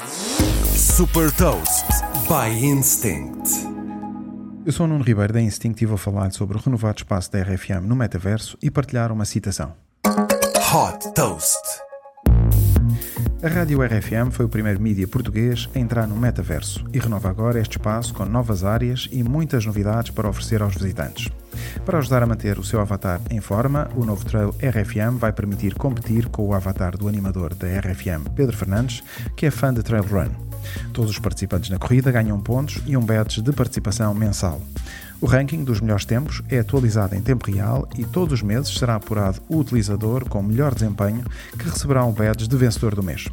Super Toast by Instinct. Eu sou o Nuno Ribeiro da Instinct e vou falar sobre o renovado espaço da RFM no metaverso e partilhar uma citação. Hot Toast. A Rádio RFM foi o primeiro mídia português a entrar no metaverso e renova agora este espaço com novas áreas e muitas novidades para oferecer aos visitantes. Para ajudar a manter o seu avatar em forma, o novo trail RFM vai permitir competir com o avatar do animador da RFM, Pedro Fernandes, que é fã de trail run. Todos os participantes na corrida ganham pontos e um badge de participação mensal. O ranking dos melhores tempos é atualizado em tempo real e todos os meses será apurado o utilizador com melhor desempenho que receberá um badge de vencedor do mês.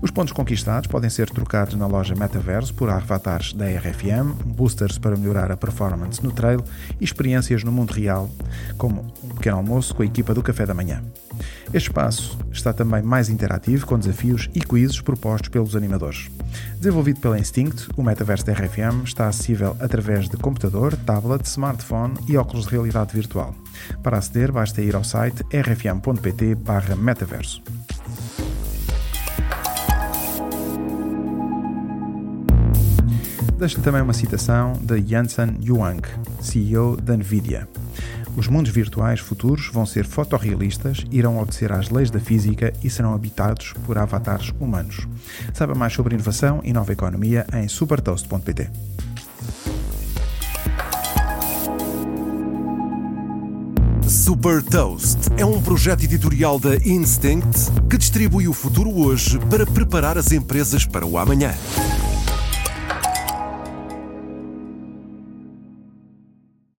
Os pontos conquistados podem ser trocados na loja Metaverso por avatares da RFM, boosters para melhorar a performance no trail e experiências no mundo real, como um pequeno almoço com a equipa do café da manhã. Este espaço está também mais interativo com desafios e quizzes propostos pelos animadores. Desenvolvido pela Instinct, o metaverso da RFM está acessível através de computador, tablet, smartphone e óculos de realidade virtual. Para aceder, basta ir ao site rfm.pt/metaverso. Deixo-lhe também uma citação de Jensen Huang, CEO da NVIDIA. Os mundos virtuais futuros vão ser fotorrealistas, irão obedecer às leis da física e serão habitados por avatares humanos. Saiba mais sobre inovação e nova economia em supertoast.pt. Super Toast é um projeto editorial da Instinct que distribui o futuro hoje para preparar as empresas para o amanhã.